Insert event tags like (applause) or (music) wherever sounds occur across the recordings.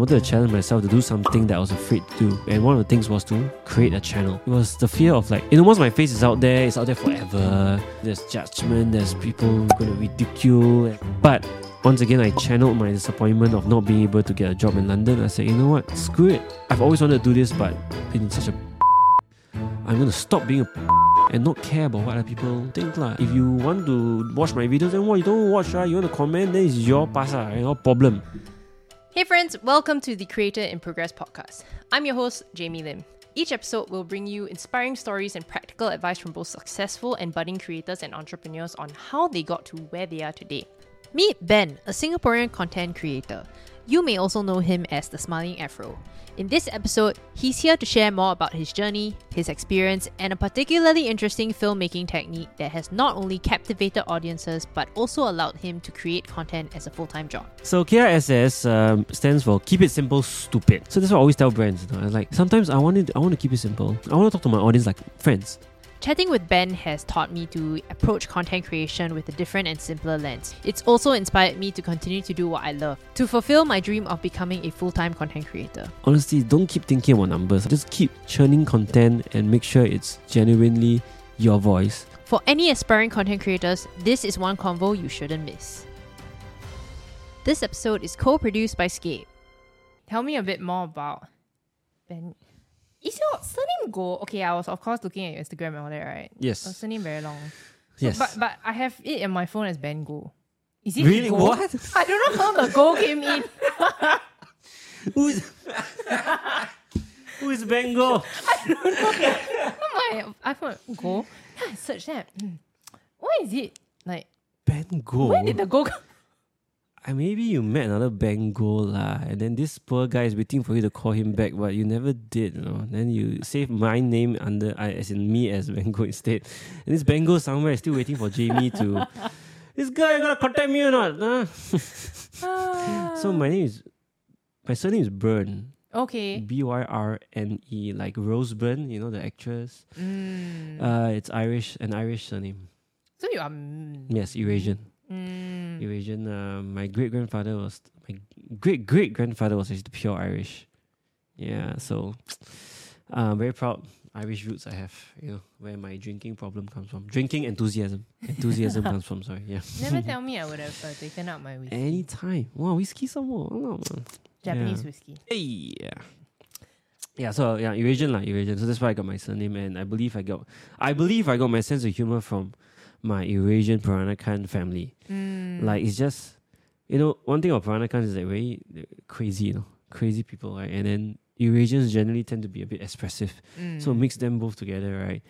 I wanted to challenge myself to do something that I was afraid to do. And one of the things was to create a channel. It was the fear of like, you know, once my face is out there, it's out there forever. There's judgment, there's people to ridicule. But once again, I channeled my disappointment of not being able to get a job in London. I said, you know what, screw it. I've always wanted to do this, but been in such a (laughs) I'm to stop being a (laughs) and not care about what other people think. lah. If you want to watch my videos, then what? You don't watch, right? You want to comment, then it's your pass, ah, your problem. Hey friends, welcome to the Creator in Progress podcast. I'm your host, Jamie Lim. Each episode will bring you inspiring stories and practical advice from both successful and budding creators and entrepreneurs on how they got to where they are today. Meet Ben, a Singaporean content creator. You may also know him as the Smiling Afro. In this episode, he's here to share more about his journey, his experience, and a particularly interesting filmmaking technique that has not only captivated audiences but also allowed him to create content as a full time job. So KISS um, stands for Keep It Simple, Stupid. So that's what I always tell brands. You know? Like sometimes I want it, I want to keep it simple. I want to talk to my audience like friends. Chatting with Ben has taught me to approach content creation with a different and simpler lens. It's also inspired me to continue to do what I love, to fulfill my dream of becoming a full time content creator. Honestly, don't keep thinking about numbers. Just keep churning content and make sure it's genuinely your voice. For any aspiring content creators, this is one convo you shouldn't miss. This episode is co produced by Scape. Tell me a bit more about Ben. Is your surname Go? Okay, I was of course looking at your Instagram and all that, right? Yes. Your surname very long. So- Yes. But but I have it in my phone as Ben Go. Is it Really? Go? What? I don't know how the Go came in. (laughs) Who's Who is Bengo? my iPhone Go. Yeah, I searched that. Hmm. Why is it like? Bengo. Where did the Go come? Uh, maybe you met another Bengo lah, and then this poor guy is waiting for you to call him back, but you never did, you know. Then you save my name under, I as in me as (laughs) Bengo instead, and this Bengo somewhere is still waiting for Jamie to. (laughs) This guy you gonna contact me or not? huh? (laughs) so my name is, my surname is Byrne, Okay. B Y R N E, like Rose Byrne, you know the actress. Mm. Uh, it's Irish, an Irish surname. so you are. Yes, Eurasian. Mm. Eurasian. Uh, my great grandfather was my great great grandfather was actually pure Irish. Yeah, so (tsk) uh, very proud Irish roots I have. You know where my drinking problem comes from. Drinking enthusiasm. Enthusiasm (laughs) comes from. Sorry. Yeah. Never (laughs) tell me I would have uh, taken out my whiskey. Anytime. Wow, whiskey some more. Oh. Japanese yeah. whiskey. Hey, yeah. Yeah, so yeah, Eurasian lah, Eurasian. So that's why I got my surname, and I believe I got, I believe I got my sense of humor from my Eurasian Peranakan family. Mm. Like it's just, you know, one thing about Peranakans is like very crazy, you know, crazy people, right? And then Eurasians generally tend to be a bit expressive, Mm. so mix them both together, right?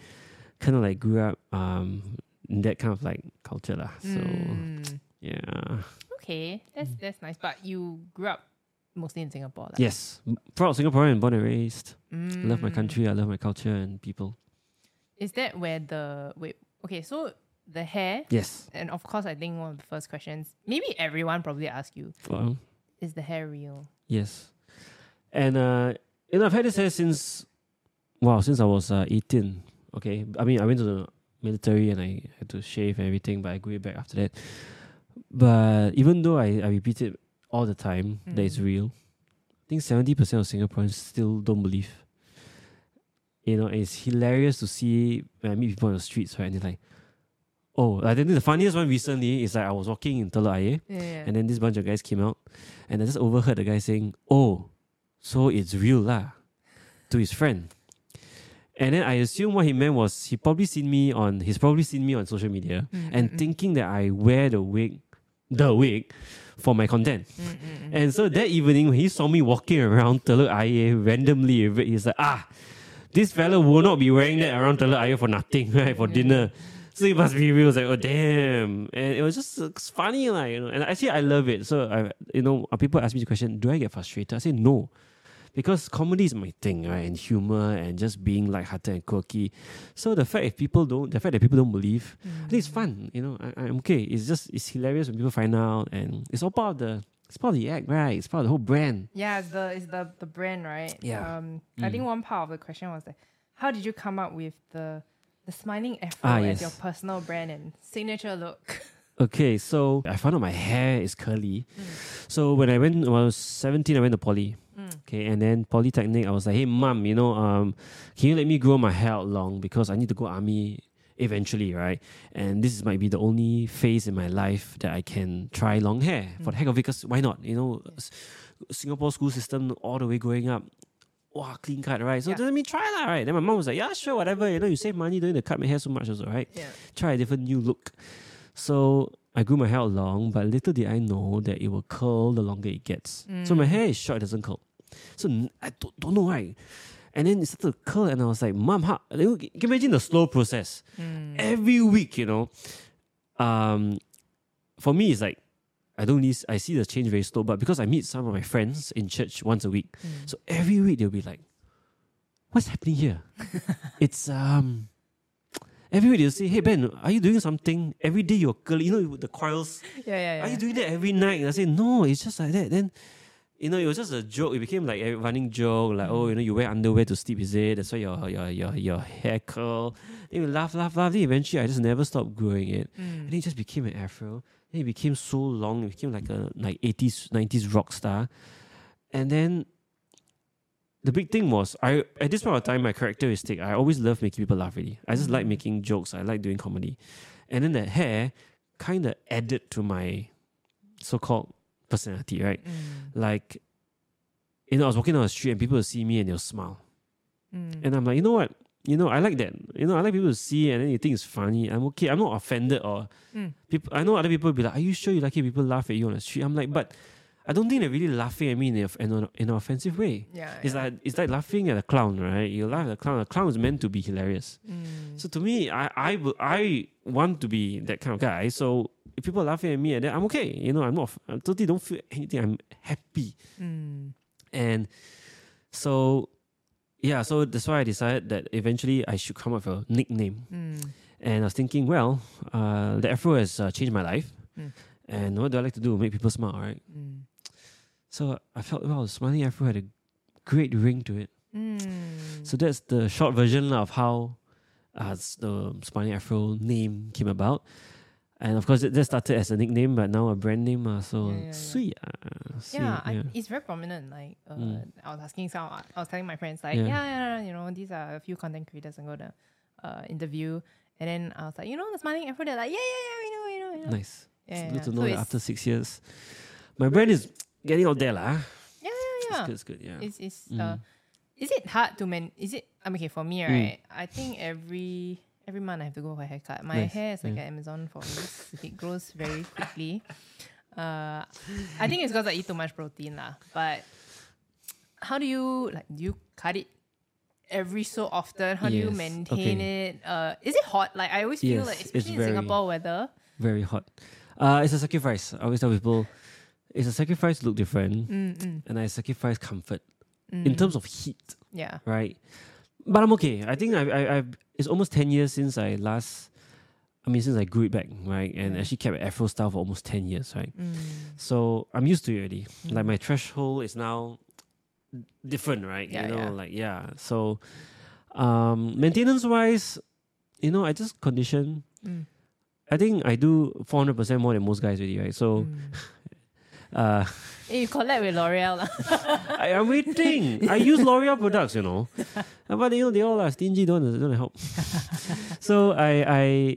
Kind of like grew up um in that kind of like culture, lah. So Mm. yeah, Okay, that's that's nice. But you grew up mostly in Singapore, like. yes, proud Singaporean, born and raised. Mm. Love my country. I love my culture and people. Is that where the wait? Okay, so the hair, Yes. and of course, I think one of the first questions, maybe everyone probably ask you, is the hair real? yes. And uh, you know, I've had this hair since, wow, since I was uh, 18. Okay. I mean, I went to the military and I had to shave and everything, but I grew it back after that. But even though I, I repeat it all the time that it's Mm. real, I think 70% of Singaporeans still don't believe. You know, it's hilarious to see when I meet people on the streets, right? And they're like, oh, I think the funniest one recently is like I was walking in Telok Ayer Yeah. yeah. and then this bunch of guys came out, and I just overheard the guy saying, "Oh, so it's real lah," to his friend. And then I assume what he meant was he probably seen me on he's probably seen me on social media Mm, and mm, thinking that I wear the wig, the wig, for my content. Mm, mm, mm. And so that evening when he saw me walking around Telok Ayer randomly, he's like, ah, this fella will not be wearing that around Telok Ayer for nothing, (laughs) right? For Yeah. dinner. So it must be real. I was like, oh damn. And it was just uh, funny, like, you know. And actually I love it. So I you know, people ask me the question, do I get frustrated? I say no. Because comedy is my thing, right? And humor and just being lighthearted and quirky. So the fact if people don't the fact that people don't believe, I think it's fun, you know. I, I'm okay. It's just it's hilarious when people find out and it's all part of the it's part of the act, right? It's part of the whole brand. Yeah, it's the it's the the brand, right? Yeah. Um, I Mm. think one part of the question was like, how did you come up with the the smiling afro Ah, as your personal brand and signature look? Okay, so I found out my hair is curly. So when I went, when I was 17, I went to poly. Okay, and then polytechnic, I was like, hey, mom, you know, um, can you let me grow my hair out long because I need to go army eventually, right? And this might be the only phase in my life that I can try long hair for the heck of it. Because why not? You know, S- Singapore school system all the way growing up. Wow, clean cut, right? So Yeah. let me try that, right? Then my mom was like, yeah, sure, whatever. You know, you save money, don't need to cut my hair so much, also, right? Yeah. try a different new look. So I grew my hair long, but little did I know that it will curl the longer it gets. So my hair is short, it doesn't curl. So I don't, don't know why. And then it started to curl, and I was like, Mom, how? Can you imagine the slow process. Every week, you know, um, for me, it's like, I don't need, I see the change very slow, but because I meet some of my friends in church once a week, mm. so every week they'll be like, What's happening here? (laughs) it's, um, Every week they'll say, "Hey Ben, are you doing something? Every day you're curly, you know, the coils. Yeah, yeah, yeah. Are you doing that every night?" And I say, "No, it's just like that." Then, you know, it was just a joke. It became like a running joke, like, "Oh, mm. you know, you wear underwear to sleep, is it? That's why your your your your hair curl." Then we laugh, laugh, laugh. Then eventually, I just never stopped growing it, mm. and it just became an afro. Then it became so long. It became like a like eighties, nineties rock star, and then the big thing was I at this point of time my characteristic I always love making people laugh really. I just like mm. making jokes. I like doing comedy. And then the hair kind of added to my so called personality, right? Mm. Like you know, I was walking down the street and people would see me and they'll smile. Mm. And I'm like, you know what? You know, I like that. You know, I like people to see and then you think it's funny. I'm okay. I'm not offended or mm. people I know other people will be like, Are you sure you like it? People laugh at you on the street. I'm like, but I don't think they're really laughing at me in, an, in an offensive way. Yeah, It's yeah. like it's like laughing at a clown, right? You laugh at a clown. A clown is meant to be hilarious. Mm. So to me, I I I want to be that kind of guy. So if people are laughing at me and then I'm okay. You know, I'm not. I totally don't feel anything. I'm happy. Mm. And so yeah, so that's why I decided that eventually I should come up with a nickname. And I was thinking, well, uh, the afro has uh, changed my life. And what do I like to do? Make people smile, right? So I felt, well, Smiling Afro had a great ring to it. So that's the short version of how uh, the Smiling Afro name came about. And of course, it that started as a nickname, but now a brand name. Uh, so Yeah, yeah, sweet. Uh, sweet, yeah, I, it's very prominent. Like, uh, I was asking some, I was telling my friends, like, Yeah. yeah. You know, these are a few content creators I'm going to uh, interview. And then I was like, you know, the smiling afro. They're like, yeah, yeah, yeah, we know, we know, we know. Nice. Yeah, good to So know that after six years, my brand is getting out there. lah. Yeah, yeah, yeah. It's good, it's good, yeah. It's, it's, uh, is it hard to man? Is it, I mean, okay, for Mm. me, right? I think every every month I have to go for a haircut. My Nice, hair is like yeah. an Amazon for me. (laughs) it grows very quickly. Uh, I think it's because I eat too much protein, lah. But how do you like? Do you cut it every so often? How do you maintain okay. it? Uh, is it hot? Like I always feel Yes, like, it's in very- Singapore weather. Very hot. Uh, it's a sacrifice. I always tell people, it's a sacrifice to look different, Mm, and I sacrifice comfort in terms of heat, Yeah. right? But I'm okay. I think I, I, I've. It's almost ten years since I last. I mean, since I grew it back, right, and Mm. actually kept an Afro style for almost ten years, right. So I'm used to it already. Mm. Like my threshold is now different, right? Yeah, you know, yeah. like yeah. So, um, maintenance wise, you know, I just condition. Mm. I think I do 400% more than most guys already, right? So, Mm. Uh, Hey, (laughs) you collab with L'Oreal. (laughs) I am waiting. I use L'Oreal products, you know. (laughs) But, you know, they all are stingy, don't, don't help. so, I, I,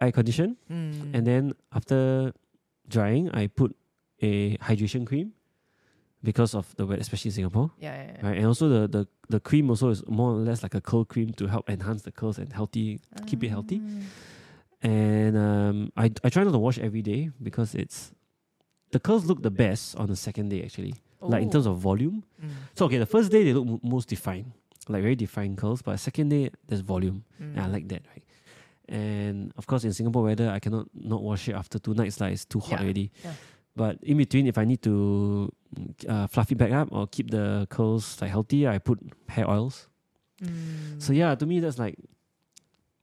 I condition. Mm. And then after drying, I put a hydration cream because of the weather, especially in Singapore. yeah, yeah, yeah. Right? And also the, the, the cream also is more or less like a curl cream to help enhance the curls and healthy keep it healthy. And um, I I try not to wash every day because it's the curls look the best on the second day actually. Like in Oh. terms of volume. Mm. So okay, the first day they look mo- most defined, like very defined curls, but second day there's volume. Mm. And I like that, right? And of course in Singapore weather I cannot not wash it after two nights, like it's too hot Yeah, already. yeah. But in between, if I need to uh, fluff it back up or keep the curls like healthy, I put hair oils. Mm. So yeah, to me that's like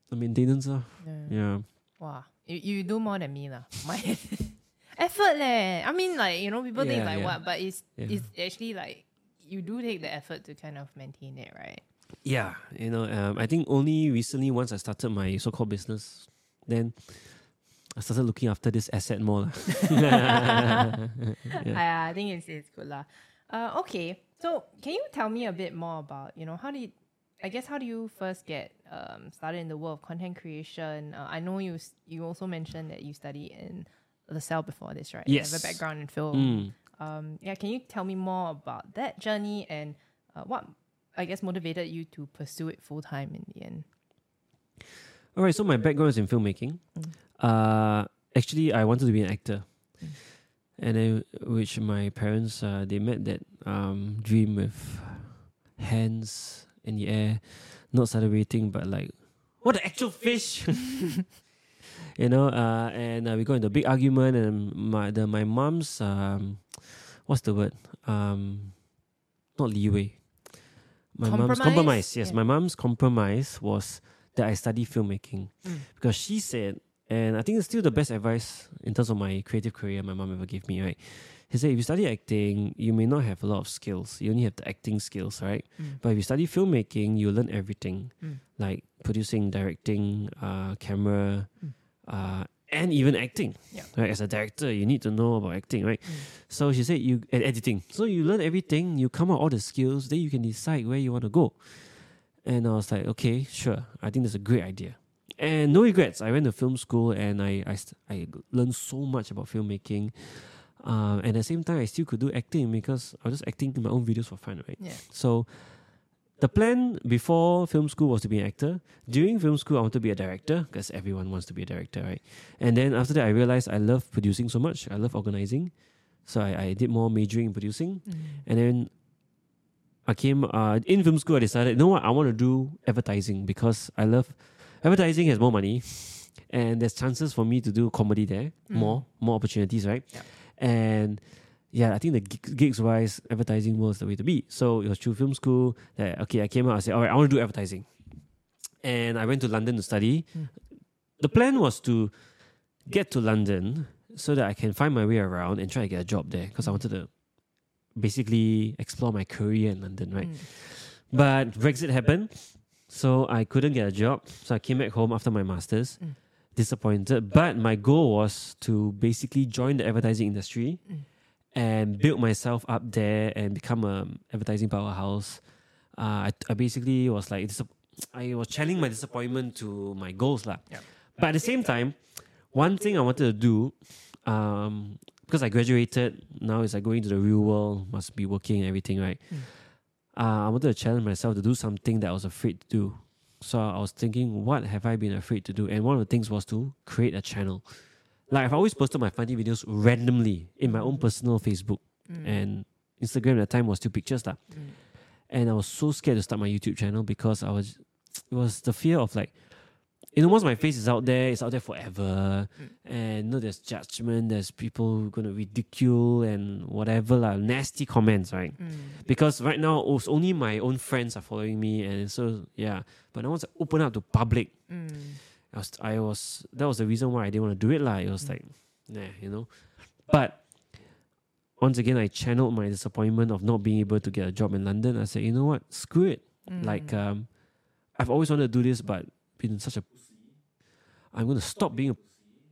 the maintenance. Uh. Yeah. Yeah. Wow, you, you do more than me lah. My (laughs) effort leh. I mean, like you know, people think like yeah. what, but it's Yeah. it's actually like you do take the effort to kind of maintain it, right? Yeah, you know, um, I think only recently once I started my so-called business, then I started looking after this asset more. lah. (laughs) (laughs) I, I think it's, it's good lah. Uh, okay, so can you tell me a bit more about you know how do you, I guess how do you first get um, started in the world of content creation? Uh, I know you you also mentioned that you study in LaSalle before this, right? You have a background in film. Mm. Um, yeah, can you tell me more about that journey and uh, what I guess motivated you to pursue it full time in the end? All right, so my background is in filmmaking. Uh, actually, I wanted to be an actor, and then which my parents uh, they met that um, dream with hands in the air, not celebrating, but like what the actual fish, (laughs) you know. Uh, and uh, we got into a big argument, and my the my mom's um, what's the word um, not leeway. My mom's Compromise? compromise. Yes, Yeah. my mom's compromise was that I study filmmaking Mm. because she said, and I think it's still the best advice in terms of my creative career my mom ever gave me. Right, he said if you study acting, you may not have a lot of skills. You only have the acting skills, right? Mm. But if you study filmmaking, you learn everything, Mm. like producing, directing, uh, camera, Mm. Uh, and even acting. Yeah. Right, as a director, you need to know about acting, right? Mm. So she said you and editing. So you learn everything, you come out all the skills, then you can decide where you want to go. And I was like, okay, sure. I think that's a great idea. And no regrets. I went to film school and I I, I learned so much about filmmaking. Um, and at the same time, I still could do acting because I was just acting in my own videos for fun, right? Yeah. So the plan before film school was to be an actor. During film school, I wanted to be a director because everyone wants to be a director, right? And then after that, I realized I love producing so much. I love organizing. So I, I did more majoring in producing. Mm. And then I came uh, in film school. I decided, you know what, I want to do advertising because I love advertising has more money, and there's chances for me to do comedy there, Mm. more more opportunities, right? Yeah. And yeah, I think the gigs, wise, advertising was the way to be. So it was through film school that okay, I came out. I said, all right, I want to do advertising, and I went to London to study. Mm. The plan was to get to London so that I can find my way around and try to get a job there because I wanted to basically explore my career in London, right? Mm. But Brexit happened, so I couldn't get a job. So I came back home after my masters, Mm. disappointed. But my goal was to basically join the advertising industry Mm. And build myself up there and become a advertising powerhouse. Uh, I, I basically was like, I was channeling my disappointment to my goals, lah. Yeah. But at the same time, one thing I wanted to do, um, because I graduated, now it's like going to the real world, must be working and everything, right? Mm. Uh, I wanted to challenge myself to do something that I was afraid to do. So I was thinking, what have I been afraid to do? And one of the things was to create a channel. Like I've always posted my funny videos randomly in my own personal Facebook Mm. and Instagram at the time was still pictures. Mm. And I was so scared to start my YouTube channel because I was it was the fear of like you know once my face is out there, it's out there forever. Mm. And you know there's judgment, there's people gonna ridicule and whatever lah, nasty comments, right? Mm. Because right now it's only my own friends are following me and so yeah. But now once I open up to public, Mm. I was I was that was the reason why I didn't want to do it lah. It was Mm. like, nah, you know. But once again, I channeled my disappointment of not being able to get a job in London. I said, you know what, screw it. Mm. Like, um, I've always wanted to do this, but been such a pussy. I'm going to stop being a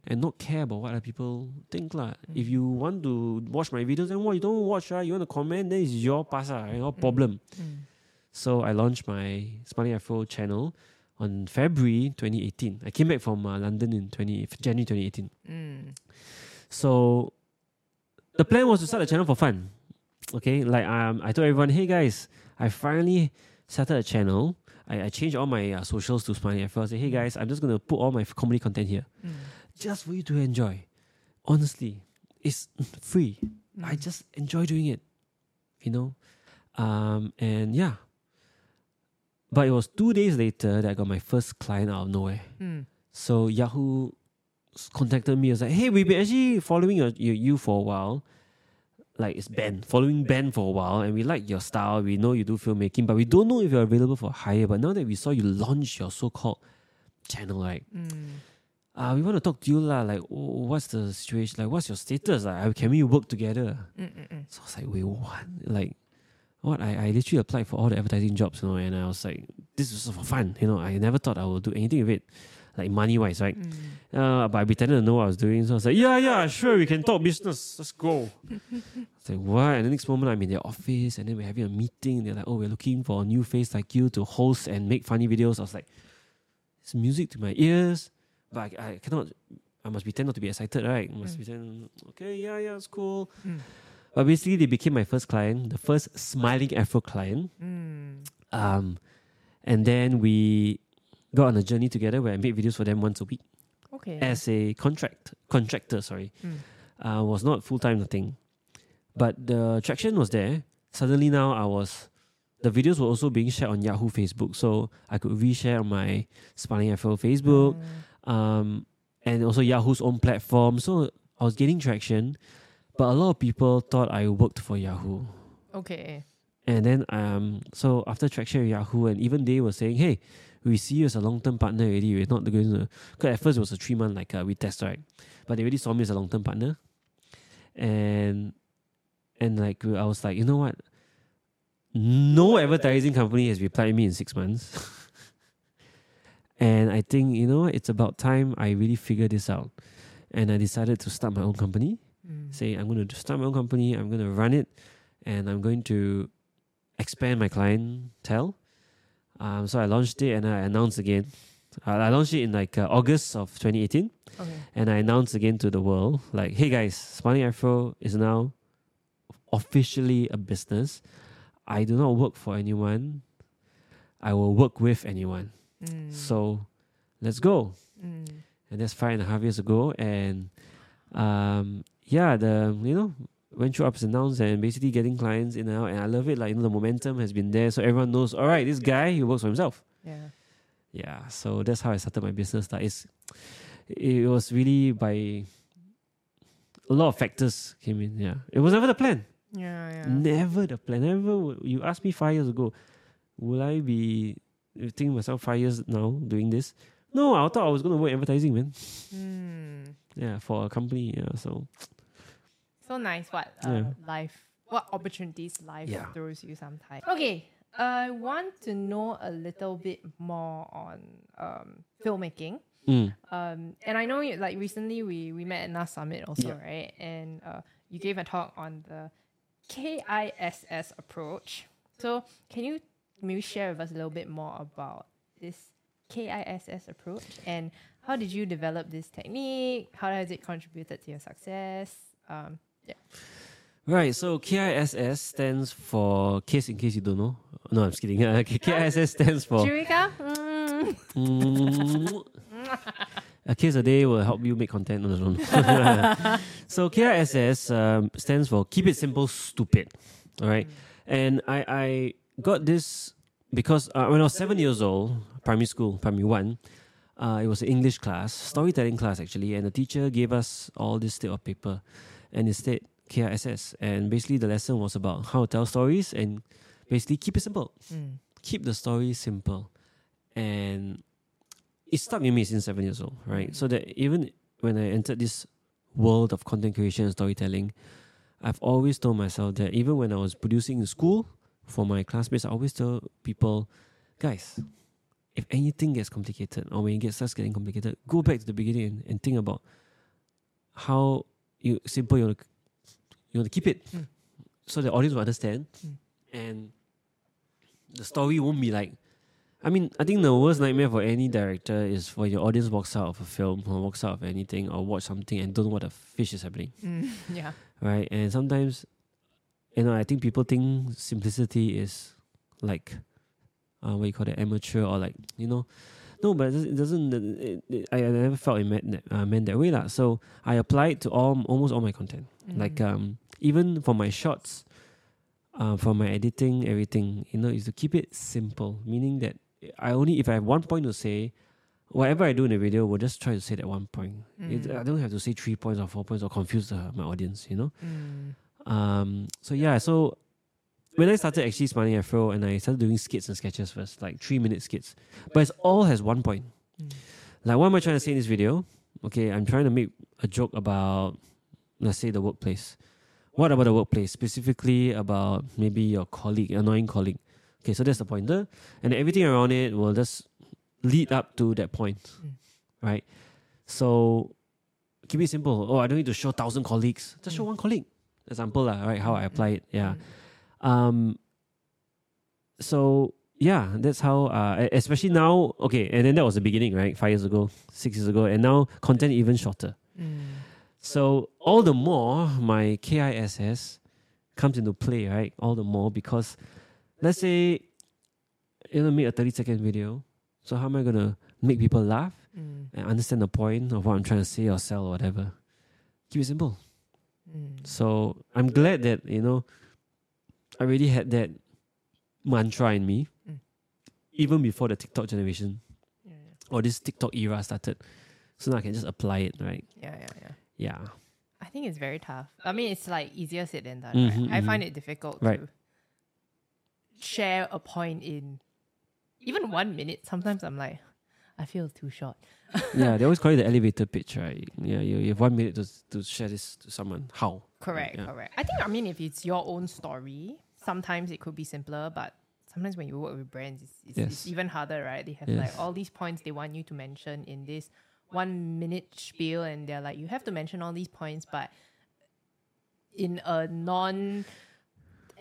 and not care about what other people think lah. If you want to watch my videos, then what you don't watch, right? You want to comment, then it's your pass, ah, your problem. Mm. So I launched my Smiling Afro channel on February 2018. I came back from uh, London in 20, January 2018. Mm. So the plan was to start a channel for fun. Okay, like um, I told everyone, hey guys, I finally started a channel. I, I changed all my uh, socials to Smiling Afro. I said, hey guys, I'm just gonna put all my comedy content here, Mm. just for you to enjoy. Honestly, it's free. I Mm. just enjoy doing it, you know. Um, and yeah. But it was two days later that I got my first client out of nowhere. Mm. So Yahoo contacted me. I was like, "Hey, we've been actually following your, your you for a while. Like it's Ben, following Ben for a while, and we like your style. We know you do filmmaking, but we don't know if you're available for hire. But now that we saw you launch your so-called channel, like Mm. Uh, we want to talk to you lah. Like, oh, what's the situation? Like, what's your status? Like, can we work together? Mm, mm, mm. So I was like, wait, what? Like, what? I, I literally applied for all the advertising jobs, you know, and I was like, this is for fun, you know. I never thought I would do anything with it. like money wise, right? Mm. Uh, but I pretended to know what I was doing. So I was like, yeah, yeah, sure, we can talk business. Let's go. (laughs) it's like, what? And the next moment, I'm in their office and then we're having a meeting. They're like, oh, we're looking for a new face like you to host and make funny videos. I was like, it's music to my ears, but I, I cannot, I must pretend not to be excited, right? I must Mm. pretend, okay, yeah, yeah, it's cool. Mm. But basically, they became my first client, the first smiling Afro client. Mm. Um, and then we got on a journey together where I made videos for them once a week Okay. as a contract contractor. Sorry, Mm. uh, was not full time nothing, but the traction was there. Suddenly now I was, the videos were also being shared on Yahoo Facebook, so I could reshare on my Smiling Afro Facebook, Mm. um, and also Yahoo's own platform. So I was getting traction, but a lot of people thought I worked for Yahoo. Okay. And then um so after traction with Yahoo and even they were saying, Hey, we see you as a long term partner already. We're not going to because at first it was a three month like uh, we test, right? But they already saw me as a long term partner. And and like I was like, you know what? No advertising company has replied me in six months. (laughs) and I think, you know, what, it's about time I really figure this out. And I decided to start my own company Mm. say I'm going to start my own company, I'm going to run it, and I'm going to expand my clientele. Um, so I launched it and I announced again. Uh, I launched it in like uh, August of 2018, Okay. and I announced again to the world, like, hey guys, Smiling Afro is now officially a business. I do not work for anyone. I will work with anyone. Mm. So let's go Mm. and that's five and a half years ago. And um, yeah, the you know went through ups and downs and basically getting clients in and out. And I love it. Like you know, the momentum has been there, so everyone knows. All right, this guy he works for himself. Yeah. Yeah, so that's how I started my business. Like it's it was really by a lot of factors came in. Yeah, it was never the plan. Yeah. Yeah. Never the plan. Never. You asked me five years ago, will I be think myself five years now doing this? No, I thought I was going to work advertising, man. Mm. Yeah, for a company. Yeah, so So nice. What uh, Yeah. life? What opportunities life Yeah. throws you sometimes? Okay. I want to know a little bit more on um, filmmaking. mm, Um, and I know you like recently we we met at NAS Summit also, Yeah. right? And uh, you gave a talk on the KISS approach. So can you maybe share with us a little bit more about this KISS approach and how did you develop this technique? How has it contributed to your success? Um, right. So KISS stands for case in case you don't know. No, I'm just kidding. (laughs) Uh, KISS stands for Eureka? Mm. Mm, (laughs) a case a day will help you make content on the own. so KISS um, stands for Keep It Simple, Stupid. All right, and I I got this because uh, when I was seven years old, primary school, primary one. Uh, it was an English class, storytelling class actually, and the teacher gave us all this slip of paper, and said KISS, and basically the lesson was about how to tell stories and basically keep it simple Mm. keep the story simple. And it stuck with me since seven years old, right? So that even when I entered this world of content creation and storytelling, I've always told myself that even when I was producing in school for my classmates, I always tell people, guys, if anything gets complicated or when it gets starts getting complicated, go back to the beginning and, and think about how you simple you want to, you want to keep it Mm. so the audience will understand Mm. and the story won't be like I mean, I think the worst nightmare for any director is for your audience walks out of a film or walks out of anything or watch something and don't know what the fish is happening. Mm. (laughs) Yeah. Right? And sometimes you know, I think people think simplicity is like uh, what you call it, amateur or like, you know. No, but it doesn't it, it, I, I never felt it meant that, uh, meant that way. lah. So I applied to all almost all my content. Like Mm. um even for my shots, uh, for my editing, everything, you know, is to keep it simple. Meaning that I only if I have one point to say, whatever I do in the video, will just try to say that one point. It, Mm. I don't have to say three points or four points or confuse the, my audience. You know. Mm. Um. So yeah. So when I started actually smiling afro and I started doing skits and sketches first, like three minute skits, but it's all has one point. Mm. Like what am I trying to say in this video? Okay, I'm trying to make a joke about let's say the workplace. What about the workplace? Specifically about maybe your colleague, annoying colleague. Okay, so that's the pointer. And everything around it will just lead up to that point. Mm. right? So keep it simple. Oh, I don't need to show thousand colleagues. Just show one colleague. Example, lah, right? How I apply it. Yeah. Um. So yeah, that's how. Uh, especially now. Okay, and then that was the beginning, right? Five years ago, six years ago, and now content even shorter. Mm. So all the more my KISS comes into play, right? All the more because let's say you know make a 30 second video. So how am I gonna make people laugh Mm. and understand the point of what I'm trying to say or sell or whatever? Keep it simple. Mm. So I'm glad that, you know, I already had that mantra in me. Mm. Even before the TikTok generation Yeah, or this TikTok era started. So now I can just apply it, right? yeah, yeah, yeah. Yeah. I think it's very tough. I mean, it's like easier said than done. Mhm, right? I find mhm. it difficult Right. to share a point in even one minute. Sometimes I'm like, I feel too short. (laughs) yeah, they always call it the elevator pitch, right? Yeah, you, you have one minute to, to share this to someone. How? Correct, Yeah. correct. I think I mean if it's your own story, sometimes it could be simpler, but sometimes when you work with brands, it's, it's, it's even harder, right? They have Yes. like all these points they want you to mention in this one minute spiel, and they're like, you have to mention all these points, but in a non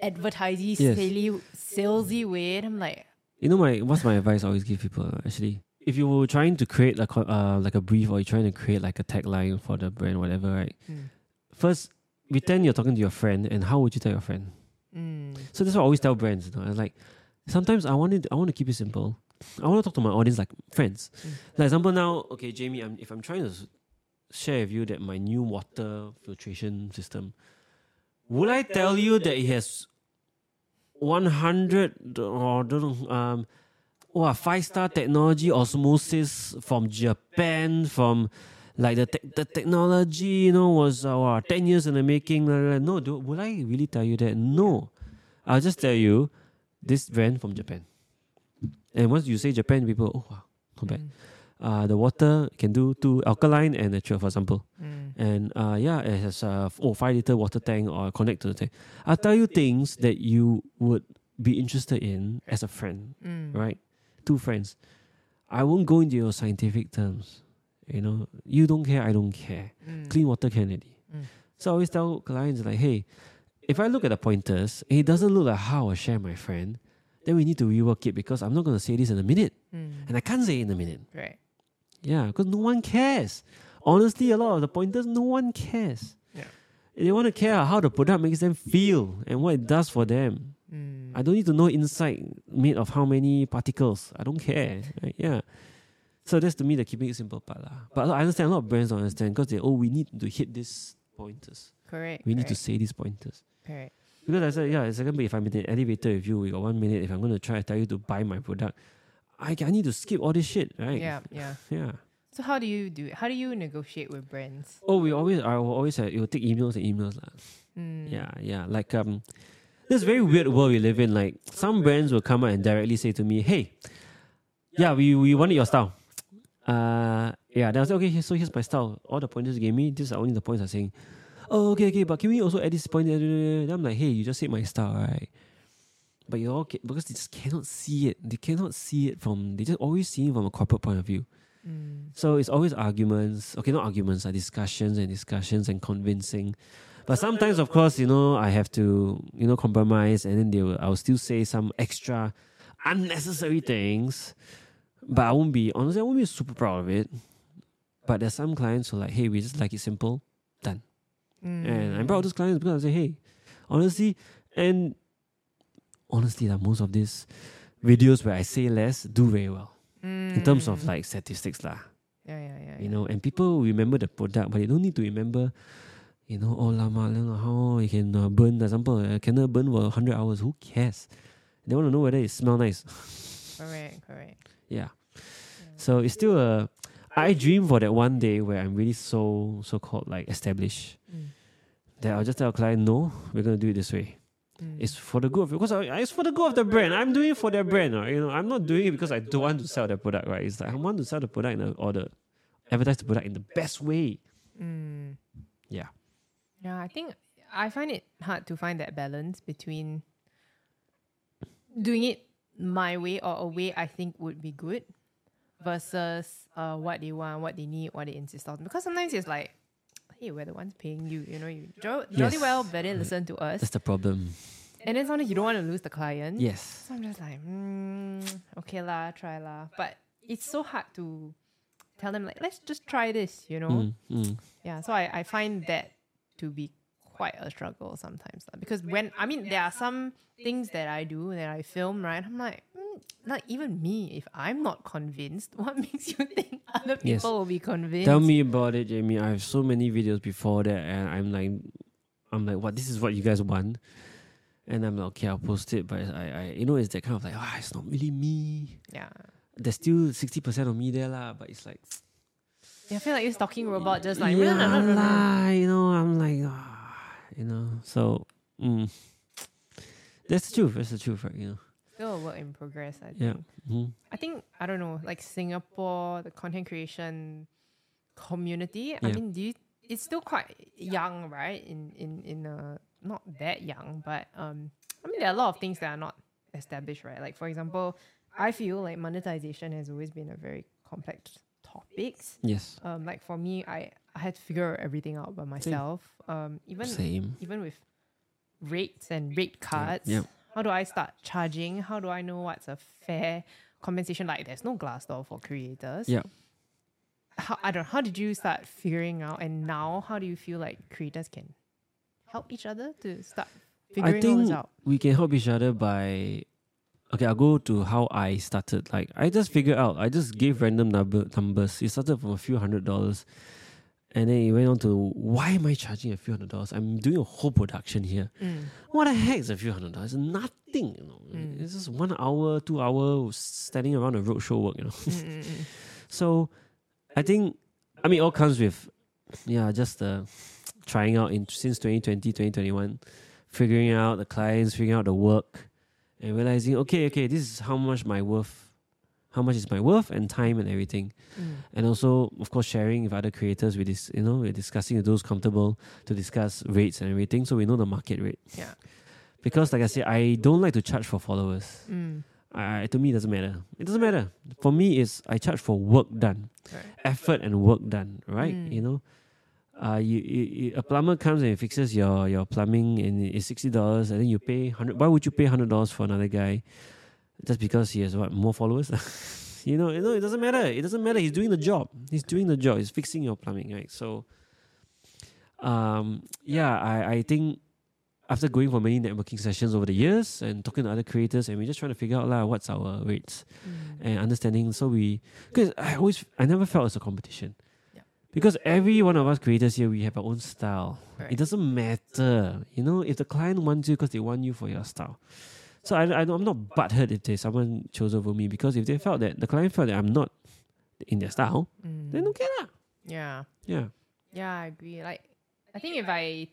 advertising, Yes. salesy, salesy way. I'm like, You know, my what's my advice I always give people actually? If you were trying to create like a, uh, like a brief or you're trying to create like a tagline for the brand, whatever, right? mm, First, pretend you're talking to your friend, and how would you tell your friend? Mm, So that's what I always tell brands. You know, I'm like sometimes I wanted I want to keep it simple. I want to talk to my audience like friends. Mm. Like example now, okay, Jamie, I'm, if I'm trying to share with you that my new water filtration system, would I tell you that it has 100 or don't um, wow, five star technology osmosis from Japan, from like the te- the technology, you know, was uh, wow, 10 years in the making. blah, blah, blah. No, do, will I really tell you that? No. I'll just tell you this brand from Japan. And once you say Japan, people, oh, wow, not bad. mm, Uh, the water can do two alkaline and natural, for example. mm, And uh, yeah, it has a oh, five liter water tank or connect to the tank. I'll tell you things that you would be interested in as a friend, mm, right? Two friends. I won't go into your scientific terms. You know, you don't care, I don't care. mm, Clean water Kennedy. Mm. So I always tell clients like, hey, if I look at the pointers and it doesn't look like how I share my friend, then we need to rework it because I'm not going to say this in a minute. mm, And I can't say it in a minute. right. Yeah, because no one cares. Honestly, a lot of the pointers, no one cares. Yeah. They want to care how the product makes them feel and what it does for them. Mm, I don't need to know inside made of how many particles. I don't care. Right? Yeah. So that's to me the keeping it simple part. lah. But I understand a lot of brands don't understand because they oh we need to hit these pointers. correct. We need to say these pointers. correct. Because I said, yeah, second, but if I'm in the elevator with you, we got one minute. If I'm going to try to tell you to buy my product, I, I need to skip all this shit, right? Yeah, (sighs) yeah. Yeah. So how do you do it? How do you negotiate with brands? Oh, we always, I will always have, it will take emails and emails. lah. Mm, Yeah, yeah. Like, um, this very weird world we live in. Like, some brands will come out and directly say to me, hey, yeah, we, we wanted your style. Uh, yeah, then I was okay, so here's my style. All the pointers you gave me, these are only the points I'm saying. Oh, okay, okay, but can we also add this point? Then I'm like, hey, you just said my style, right? But you all ca- because they just cannot see it. They cannot see it from. They just always see it from a corporate point of view. mm, So it's always arguments. Okay, not arguments, are discussions and discussions and convincing. But sometimes, of course, you know, I have to, you know, compromise, and then they will, I'll still say some extra unnecessary things. But I won't be honestly, I won't be super proud of it. But there's some clients who are like, hey, we just like it simple, done. And I'm proud of those clients because I say, hey, honestly, and honestly, like most of these videos where I say less do very well in terms of Mm. like statistics, lah yeah, yeah, yeah, you yeah. know, and people remember the product, but they don't need to remember, you know, oh lama, how you can uh, burn, for example, uh, candle burn for 100 hours. Who cares? They want to know whether it smell nice. correct, correct. Yeah. So it's still a. I dream for that one day where I'm really so so called like established Mm, that I'll just tell a client, no, we're gonna do it this way. mm, It's for the good of because I, it's for the good of the brand. I'm doing it for their brand. Right? You know, I'm not doing it because I don't want to sell their product. Right? It's like I want to sell the product in a, or the advertise the product in the best way. mm. Yeah. Yeah, I think I find it hard to find that balance between doing it my way or a way I think would be good versus uh, what they want, what they need, what they insist on. Because sometimes it's like, hey, we're the ones paying you. You know, you jo- jolly Yes. well better listen to us. That's the problem. And then sometimes you don't want to lose the client. Yes. So I'm just like, mm, okay lah, try lah. But it's so hard to tell them like, let's just try this, you know? Mm, mm. Yeah. So I, I find that to be quite a struggle sometimes. lah. Because when I mean there are some things that I do that I film, right? I'm like, mm, not even me, if I'm not convinced, (laughs) what makes you think other people Yes. will be convinced? Tell me about it, Jamie. I have so many videos before that, and I'm like, I'm like, what? This is what you guys want, and I'm like, okay, I'll post it. But I, I, you know, it's that kind of like, ah, it's not really me. Yeah. There's still sixty percent of me there, lah. But it's like, Yeah, I feel like this talking robot just like, yeah, no, no, no, no, no. lah, you know, I'm like, ah, you know, so, mm, that's the truth. That's the truth, right? You know, Still a work in progress, I think. yeah. mhm. I think I don't know, like Singapore, the content creation community. Yeah. I mean, do you, it's still quite young, right? In in in uh, not that young, but um, I mean, there are a lot of things that are not established, right? Like for example, I feel like monetization has always been a very complex topic. Yes. Um, like for me, I I had to figure everything out by myself. Um, even Same. even with rates and rate cards. yeah. How do I start charging? How do I know what's a fair compensation? Like, there's no glass door for creators. Yeah. How, I don't know. How did you start figuring out? And now, how do you feel like creators can help each other to start figuring things out? I all think this out? we can help each other by okay i'll go to how i started like i just figured out i just gave random number numbers it started from a few hundred dollars and then it went on to why am i charging a few hundred dollars i'm doing a whole production here Mm. what the heck is a few hundred dollars nothing you know Mm. it's just one hour two hour standing around a roadshow work you know Mm, mm, mm. (laughs) so I think, I mean, it all comes with, yeah, just uh, trying out in since 2020, 2021, figuring out the clients, figuring out the work, and realizing, okay, okay, this is how much my worth, how much is my worth and time and everything. Mm. And also, of course, sharing with other creators with this, you know, we're discussing with those comfortable to discuss rates and everything so we know the market rate. Yeah. Because, like I said, I don't like to charge for followers. Mm. To me, it doesn't matter. It doesn't matter. For me, is I charge for work done Right. effort and work done, right? Mm. You know, uh, you, you, you- a plumber comes and fixes your your plumbing and it's sixty dollars, and then you pay hundred. Why would you pay hundred dollars for another guy? Just because he has what more followers? (laughs) you know, you know, it doesn't matter. It doesn't matter. He's doing the job. He's doing the job. He's fixing your plumbing, right? So, um, yeah, I I think after going for many networking sessions over the years and talking to other creators, and we're just trying to figure out lah what's our rates Mm. and understanding. So we, because I always, I never felt it's a competition. Yeah. Because every one of us creators here, we have our own style. Right. It doesn't matter, you know, if the client wants you because they want you for your style. So I, I, I'm not butthurt if there's someone chose over me because if they felt that the client felt that I'm not in their style, Mm. then okay lah. Yeah. Yeah. Yeah, I agree. Like, I think if I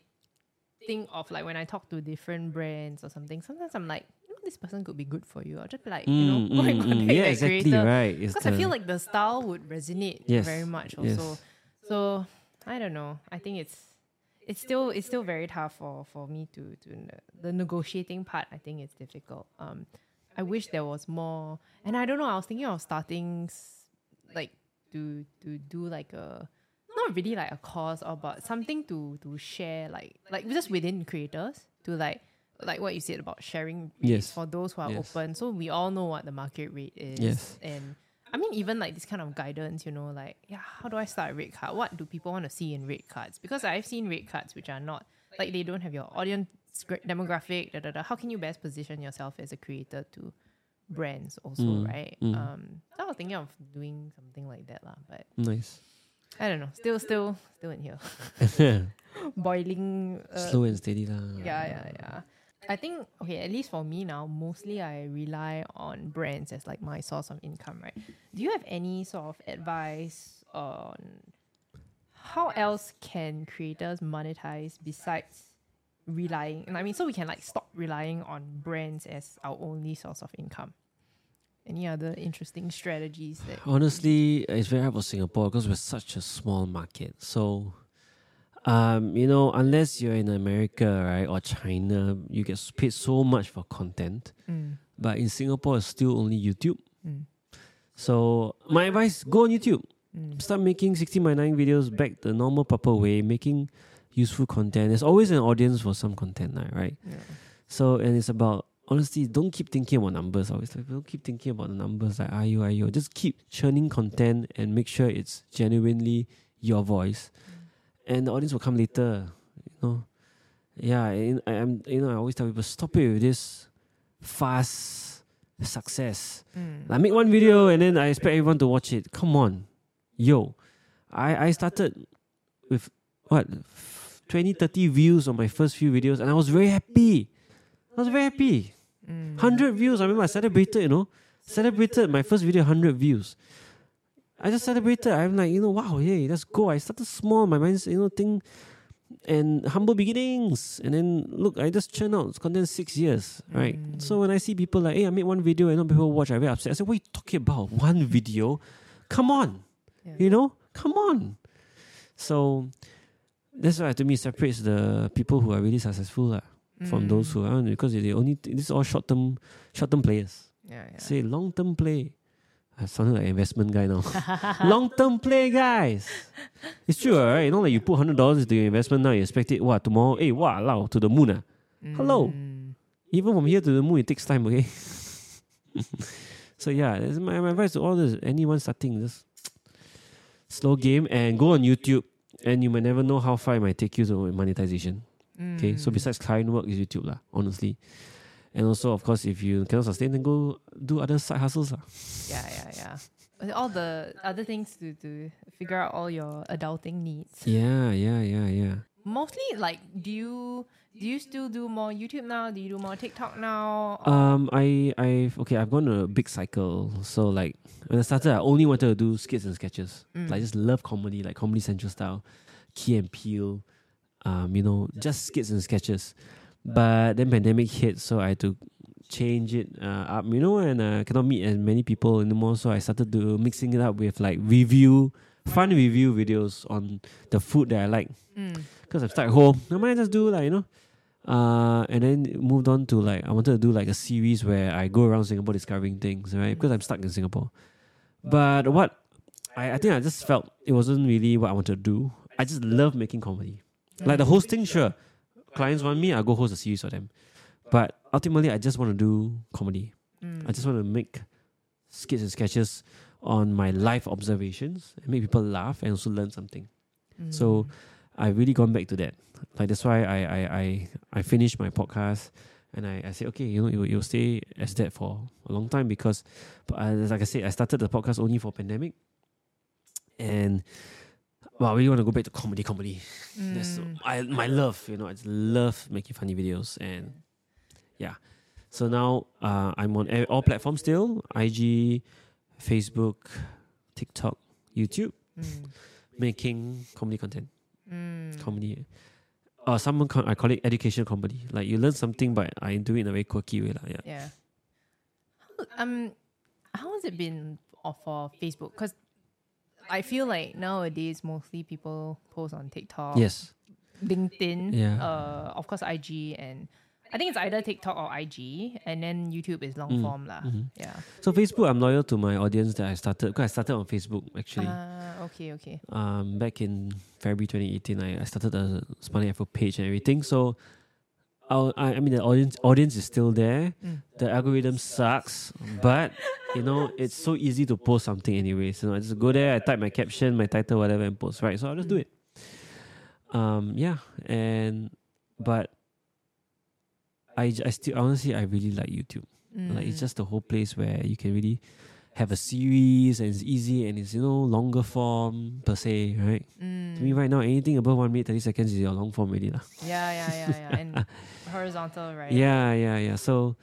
think of like when I talk to different brands or something, sometimes I'm like, you know, this person could be good for you. I'll just be like, you know, Mm, go and mm, mm. Yeah, exactly creator. right. Because I feel like the style would resonate Yes, very much yes. also. So I don't know. I think it's it's still it's still very tough for for me to to the negotiating part. I think it's difficult. Um, I wish there was more. And I don't know. I was thinking of starting like to to do like a not really like a course or but something to to share like like just within creators to like like what you said about sharing Yes. for those who are Yes. open so we all know what the market rate is Yes. and I mean even like this kind of guidance you know like yeah how do I start a rate card what do people want to see in rate cards because I've seen rate cards which are not like they don't have your audience demographic da, da, da. how can you best position yourself as a creator to brands also Mm, right mm. um so I was thinking of doing something like that lah but nice. I don't know. Still, still, still in here. (laughs) (laughs) Boiling. Uh, Slow and steady lah. Yeah, yeah, yeah. I think okay. At least for me now, mostly I rely on brands as like my source of income. Right? Do you have any sort of advice on how else can creators monetize besides relying? And I mean, so we can like stop relying on brands as our only source of income. Any other interesting strategies that? Honestly, it's very hard for Singapore because we're such a small market. So, um, you know, unless you're in America, right, or China, you get paid so much for content. Mm, But in Singapore, it's still only YouTube. mm, So my advice: go on YouTube, Mm. start making 16 by 9 videos back the normal proper way, making useful content. There's always an audience for some content, right? Yeah. So and it's about honestly, don't keep thinking about numbers. Always like don't keep thinking about the numbers like are you, are you. Just keep churning content and make sure it's genuinely your voice, and the audience will come later. You know, yeah. I, am you know I always tell people stop it with this fast success. Mm. I make one video and then I expect everyone to watch it. Come on, yo, I I started with what 20, 30 views on my first few videos, and I was very happy. I was very happy. Mm. 100 views. I remember I celebrated, you know, celebrated my first video, 100 views. I just celebrated. I'm like, you know, wow, hey, let's go. I started small. My mind's, you know, thing and humble beginnings. And then look, I just churn out content six years, right? Mm. So when I see people like, hey, I made one video and not people watch, I very upset. I said, what are you talking about? One video? Come on. Yeah. You know? Come on. So that's why to me separates the people who are really successful lah from those Mm. who aren't because they only this is all short term short term players. Yeah, yeah. Say long term play. I sounded like an investment guy now. (laughs) long term play, guys. It's true, right? You know, like you put hundred dollars into your investment now, you expect it what tomorrow, hey, wow, lao, to the moon. Ah. hello. Mm. Even from here to the moon, it takes time, okay? (laughs) so yeah, my, my advice to all this anyone starting just (tsk) slow game and go on YouTube and you might never know how far it might take you to monetization. Okay, so Mm. besides client work is YouTube lah, honestly. And also, of course, if you cannot sustain, then go do other side hustles lah. Yeah, yeah, yeah. All the other things to, to figure out all your adulting needs. Yeah, yeah, yeah, yeah. Mostly, like, do you do you still do more YouTube now? Do you do more TikTok now? Um, I, I, okay, I've gone a big cycle. So like when I started, I only wanted to do skits and sketches. Mm. Like, I just love comedy, like Comedy Central style, Key and Peele, um, you know, just skits and sketches. But then pandemic hit, so I had to change it uh, up, you know, and uh, cannot meet as many people anymore. So I started to mixing it up with like review, fun review videos on the food that I like. Mm. Because I'm stuck at home, I might just do like, you know, uh, and then moved on to like, I wanted to do like a series where I go around Singapore discovering things, right? Because I'm stuck in Singapore. But what I, I think I just felt it wasn't really what I wanted to do. I just love making comedy. Like the hosting, sure. Clients want me, I go host a series for them. But ultimately, I just want to do comedy. Mm. I just want to make skits and sketches on my life observations and make people laugh and also learn something. So I've really gone back to that. Like that's why I I I, I finished my podcast and I, I said okay you know it will, it will stay as that for a long time because but I, like I said I started the podcast only for pandemic and well I really want to go back to comedy comedy. That's Mm. I my love you know I just love making funny videos and yeah. So now uh, I'm on all platforms still IG, Facebook, TikTok, YouTube Mm. making comedy content. Mm. Comedy. Uh, someone ca- I call it education comedy. Like you learn something, but I do it in a very quirky way. lah. Yeah. Yeah. How, um, how has it been of- for Facebook? Because I feel like nowadays mostly people post on TikTok, Yes. LinkedIn, Yeah. uh, of course IG, and I think it's either TikTok or IG, and then YouTube is long Mm, form lah. mhm. Yeah. So Facebook, I'm loyal to my audience that I started because I started on Facebook actually. Ah, okay, okay. um, back in February 2018, I, I started a Spanish Afro page and everything. So, I, I mean, the audience audience is still there. Mm. The algorithm sucks, but you know, it's so easy to post something anyways. You know, I just go there, I type my caption, my title, whatever, and post. Right, so I'll just do it. Um, yeah, and but I I still honestly I really like YouTube. Like it's Mm. just the whole place where you can really have a series and it's easy and it's you know longer form per se, right? Mm. To me right now, anything above one minute thirty seconds is your long form already. lah. Yeah, yeah, yeah, yeah. And (laughs) horizontal, right? Yeah, yeah, yeah. So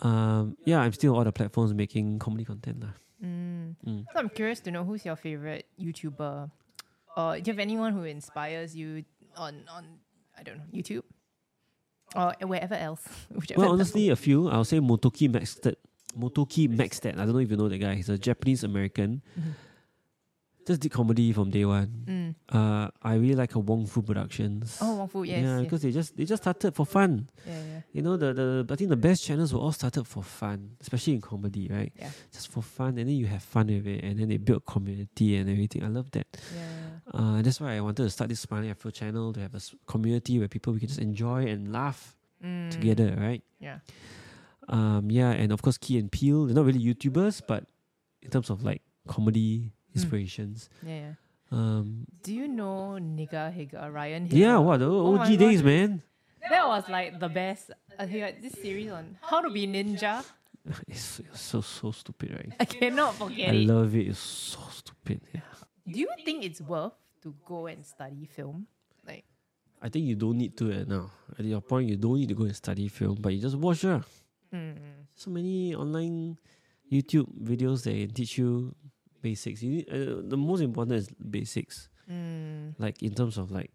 um yeah, I'm still on all the platforms making comedy content. lah. Mm. Mm. So I'm curious to know who's your favorite YouTuber, or do you have anyone who inspires you on on I don't know YouTube or wherever else? (laughs) Well, honestly, a few. I'll say Motoki Maxted. Motoki Maxted. I don't know if you know the guy. He's a Japanese American. Mhm. just did comedy from day one. Mm. Uh, I really like a Wong Fu Productions. Oh, Wong Fu, yes. yeah, yes. because they just they just started for fun. yeah, yeah. You know, the, the I think the best channels were all started for fun, especially in comedy, right? Yeah. Just for fun, and then you have fun with it, and then they build community and everything. I love that. Yeah. Uh, that's why I wanted to start this Smiling Afro channel to have a community where people we can just enjoy and laugh Mm. together, right? Yeah. Um, yeah, and of course, Key and Peele. They're not really YouTubers, but in terms of like comedy inspirations, Yeah, yeah. um, Do you know NigaHiga, Ryan Higa? yeah, what the Oh OG days, God. man. That was like the best. Uh, this series on how to be ninja. (laughs) It's, it's so so stupid, right? I cannot forget I it. love it. It's so stupid. Yeah. Do you think it's worth to go and study film? Like, I think you don't need to uh, now. At your point, you don't need to go and study film, but you just watch. Uh. Mm, So many online YouTube videos that can teach you basics. You need, uh, the most important is basics, mm, like in terms of like.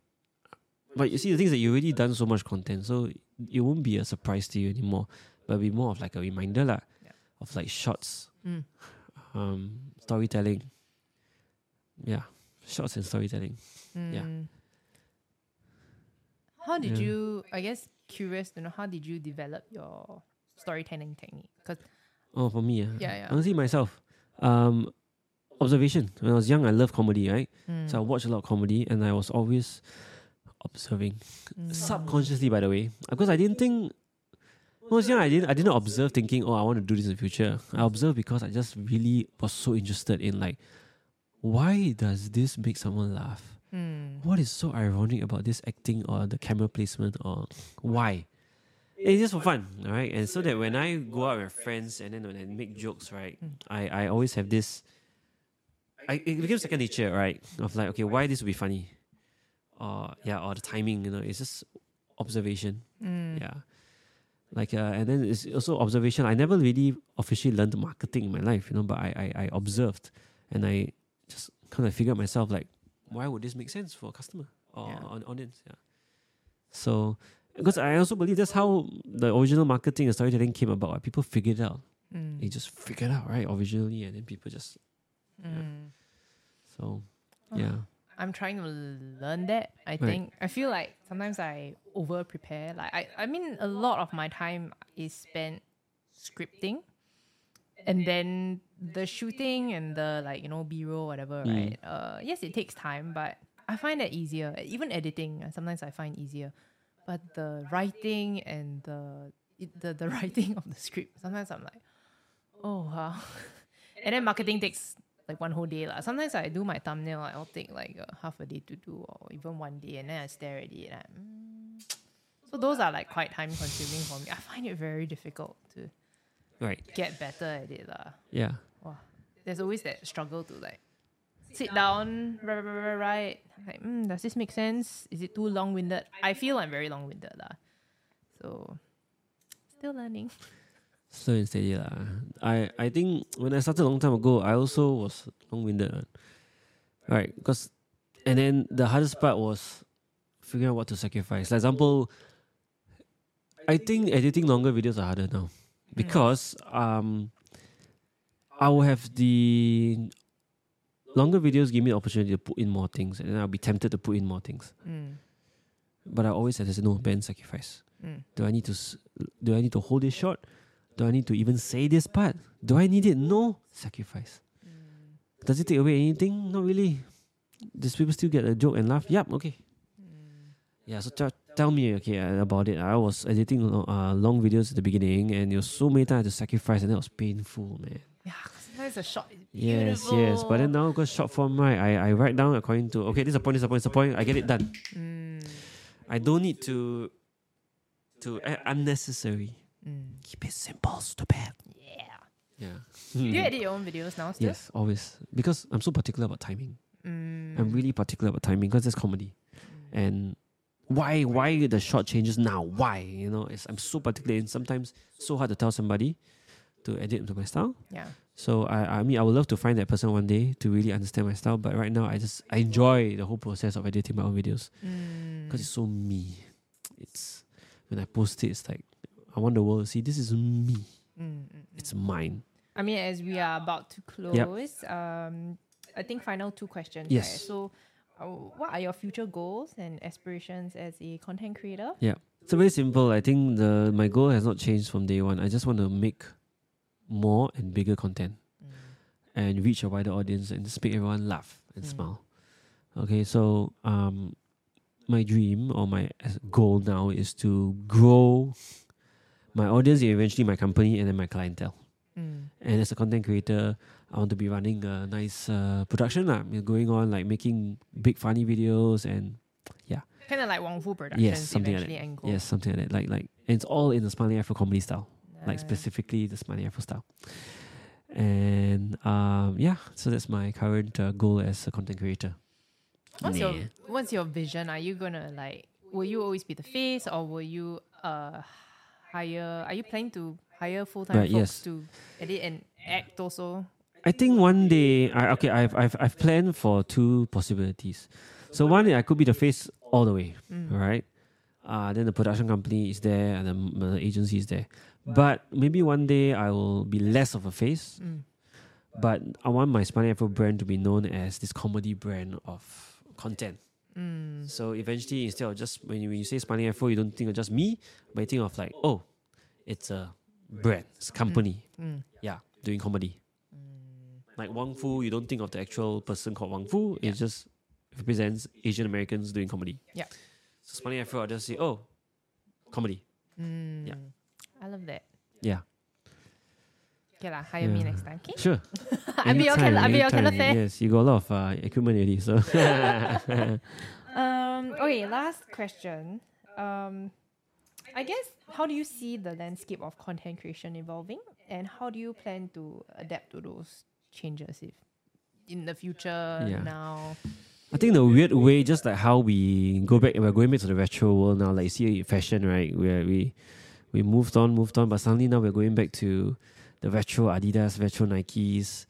But you see, the things that you already done so much content, so it won't be a surprise to you anymore. But it'll be more of like a reminder, lah, Yeah. of like shots, mm. um, storytelling. Yeah, shots and storytelling. Yeah. mm. How did Yeah. you? I guess curious to know how did you develop your storytelling technique? Because Oh, for me, uh, Yeah, yeah. honestly, myself, um, observation. When I was young, I loved comedy, right? mm, So I watched a lot of comedy, and I was always observing mm, subconsciously, by the way, because I didn't think. When I was young, I didn't. I didn't observe thinking, "Oh, I want to do this in the future." I observed because I just really was so interested in like, why does this make someone laugh? mm, What is so ironic about this acting or the camera placement or why? It's just for fun, all right? And so that when I go out with friends and then when I make jokes, right, I, I always have this. I, it became second nature, right? Of like, okay, why this would be funny, or yeah, or the timing, you know, it's just observation, mm, yeah. Like uh, and then it's also observation. I never really officially learned marketing in my life, you know, but I I, I observed and I just kind of figured myself like, why would this make sense for a customer or Yeah. an audience? Yeah. So because I also believe that's how the original marketing and storytelling came about. right? People figured it out. mm, They just figured it out right originally, and then people just mm. so yeah. I'm trying to learn that. I think I feel like sometimes I over prepare. Like I, I mean, a lot of my time is spent scripting, and then the shooting and the like you know B roll whatever. Mm. Right. Uh, yes, it takes time, but I find that easier. Even editing, uh, sometimes I find easier, but the writing and the it, the the (laughs) writing of the script. Sometimes I'm like, oh wow, (laughs) and then marketing takes like one whole day. lah. Sometimes I do my thumbnail, I'll take like half a day to do, or even one day, and then I stare at it. And I, mm. So those are like quite time consuming for me. I find it very difficult to Right. get better at it. lah. Yeah. Wow. There's always that struggle to like sit down, right, right, right. Like, mm, does this make sense? Is it too long winded? I feel I'm very long winded. lah. So, still learning. Slow and steady lah. I I think when I started a long time ago, I also was long winded. Right, because and then the hardest part was figuring out what to sacrifice. For example, I think editing longer videos are harder now because um I will have the longer videos give me the opportunity to put in more things, and I'll be tempted to put in more things. Mm, But I always to say no, ban sacrifice. mm, Do I need to do I need to hold this short? Do I need to even say this part? Do I need it? No. Sacrifice. Does it take away anything? Not really. Does people still get a joke and laugh? Yep, okay. Yeah, so tell, tell me okay uh, about it. I was editing uh, long videos at the beginning and it was so many times I had to sacrifice and that was painful, man. yeah, sometimes a shot is Yes, beautiful. yes. But then now because short form, right, I, I write down according to okay, this is a point, this is a point, this is a point, I get it done. Mm, I don't need to to uh, unnecessary. mm, Keep it simple, stupid. yeah. Yeah. Do you edit your own videos now still? Yes, always. Because I'm so particular about timing. Mm, I'm really particular about timing because it's comedy. And why why the short changes now? Why? You know, it's, I'm so particular and sometimes so hard to tell somebody to edit to my style. yeah. So I I mean I would love to find that person one day to really understand my style. But right now I just I enjoy the whole process of editing my own videos Mm, because it's so me. It's when I post it, it's like I want the world to see this is me. mm, mm. It's mine. I mean, as we are about to close, um, I think final two questions. Yes. Right? So, uh, what are your future goals and aspirations as a content creator? Yeah. So very simple. I think the my goal has not changed from day one. I just want to make more and bigger content and reach a wider audience and just make everyone laugh and Mm. smile. Okay, so um my dream or my goal now is to grow my audience eventually my company and then my clientele. Mm. And as a content creator, I want to be running a nice uh, production lah, going on like making big funny videos and yeah. Kind of like Wong Fu Productions something like go. yes, something like that. Like like and it's all in the smiling Afro comedy style. Like Uh, specifically the Smiling Afro style. And um, yeah, so that's my current uh, goal as a content creator. What's your What's your vision? Are you gonna like? Will you always be the face, or will you uh hire? Are you planning to hire full time Right, folks yes. to edit and act also? I think one day, I okay, I've I've I've planned for two possibilities. So one, day I could be the face all the way, Mm. right? Uh, then the production company is there and the, m- the agency is there. But maybe one day I will be less of a face, Mm. but I want my Smiling Afro brand to be known as this comedy brand of content. Mm. So eventually, instead of just when you, when you say Smiling Afro, you don't think of just me, but you think of like, oh, it's a brand, it's a company, Mm. yeah, doing comedy. Like Wong Fu, you don't think of the actual person called Wong Fu. Yeah. It just represents Asian Americans doing comedy. Yeah. So Smiling Afro, I'll just say, oh, comedy. Mm. Yeah. I love that. Yeah, Okay lah, hire me next time. Okay. sure. (laughs) I'll be your Anytime. I'll be your kind of anytime. fair. Yes, you got a lot of uh, equipment already. So (laughs) (laughs) Um. Okay. Last question. Um. I guess how do you see the landscape of content creation evolving, and how do you plan to adapt to those changes if in the future Yeah. now? I think the weird way, just like how we go back, we're going back to the retro world now. Like you see fashion, right? Where we we moved on, moved on, but suddenly now we're going back to the retro Adidas, retro Nikes,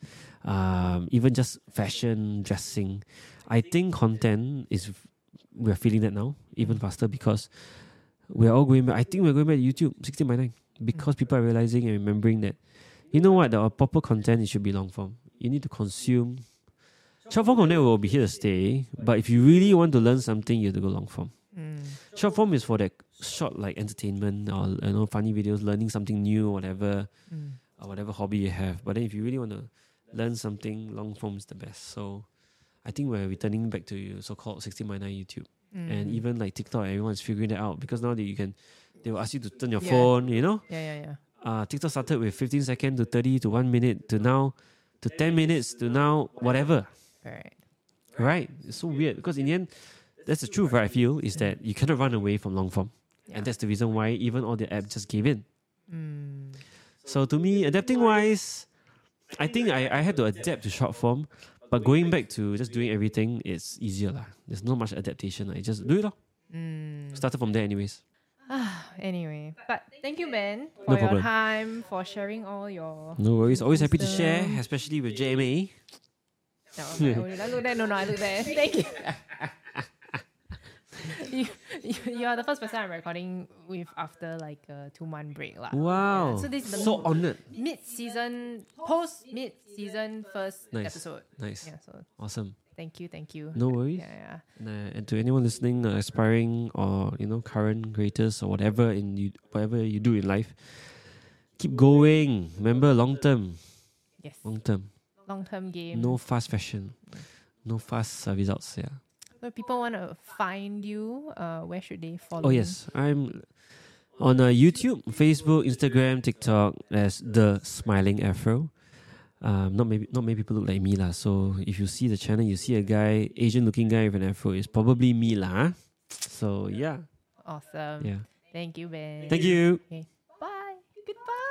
um, even just fashion dressing. I think content is we're feeling that now even faster because we're all going back. I think we're going back to YouTube, sixteen by nine, because people are realizing and remembering that you know what the proper content it should be long form. You need to consume Short form content will be here to stay, but if you really want to learn something, you have to go long form. Mm. Short form is for that short like entertainment or you know funny videos, learning something new, whatever Mm. or whatever hobby you have. But then if you really want to learn something, long form is the best. So I think we're returning back to so-called 16 by 9 YouTube. And Mm. even like TikTok, everyone's figuring that out because now that you can, they will ask you to turn your Yeah. phone, you know? yeah, yeah, yeah. uh, TikTok started with 15 seconds to 30 to 1 minute to now to 10 minutes to now whatever. Right. Right? It's so weird because in the end, that's the truth, right? I feel is that you cannot run away from long form. Yeah. And that's the reason why even all the apps just gave in. Mm. So to me, adapting wise, I think I, I had to adapt to short form. But going back to just doing everything, it's easier. lah. There's not much adaptation. I just do it. Lor. Mm. Started from there anyways. (sighs) Anyway, but thank you, Ben, for No your problem. time, for sharing all your. No worries. Always happy to share, especially with Jamie. No, okay, oh, I look there. No, no, I look there. (laughs) Thank you. (laughs) (laughs) you, you. You are the first person I'm recording with after like a two month break, lah. Wow. Yeah, so this is the so honored. Mid season, post mid season first Nice. episode. Nice. Yeah. So Awesome. thank you, thank you. No worries. Yeah, yeah. And, uh, and to anyone listening, uh, aspiring or you know current creators or whatever in you, whatever you do in life, keep going. Remember, long term, Yes. long term. Long term game. No fast fashion, no fast uh, results. Yeah. So if people want to find you, uh, where should they follow? Oh yes, I'm on uh, YouTube, Facebook, Instagram, TikTok as the Smiling Afro. Um, not maybe not many people look like me lah. So if you see the channel, you see a guy, Asian looking guy with an afro, it's probably me lah. So yeah, Awesome. yeah. Thank you, Ben. Thank you. Okay. Bye. Goodbye.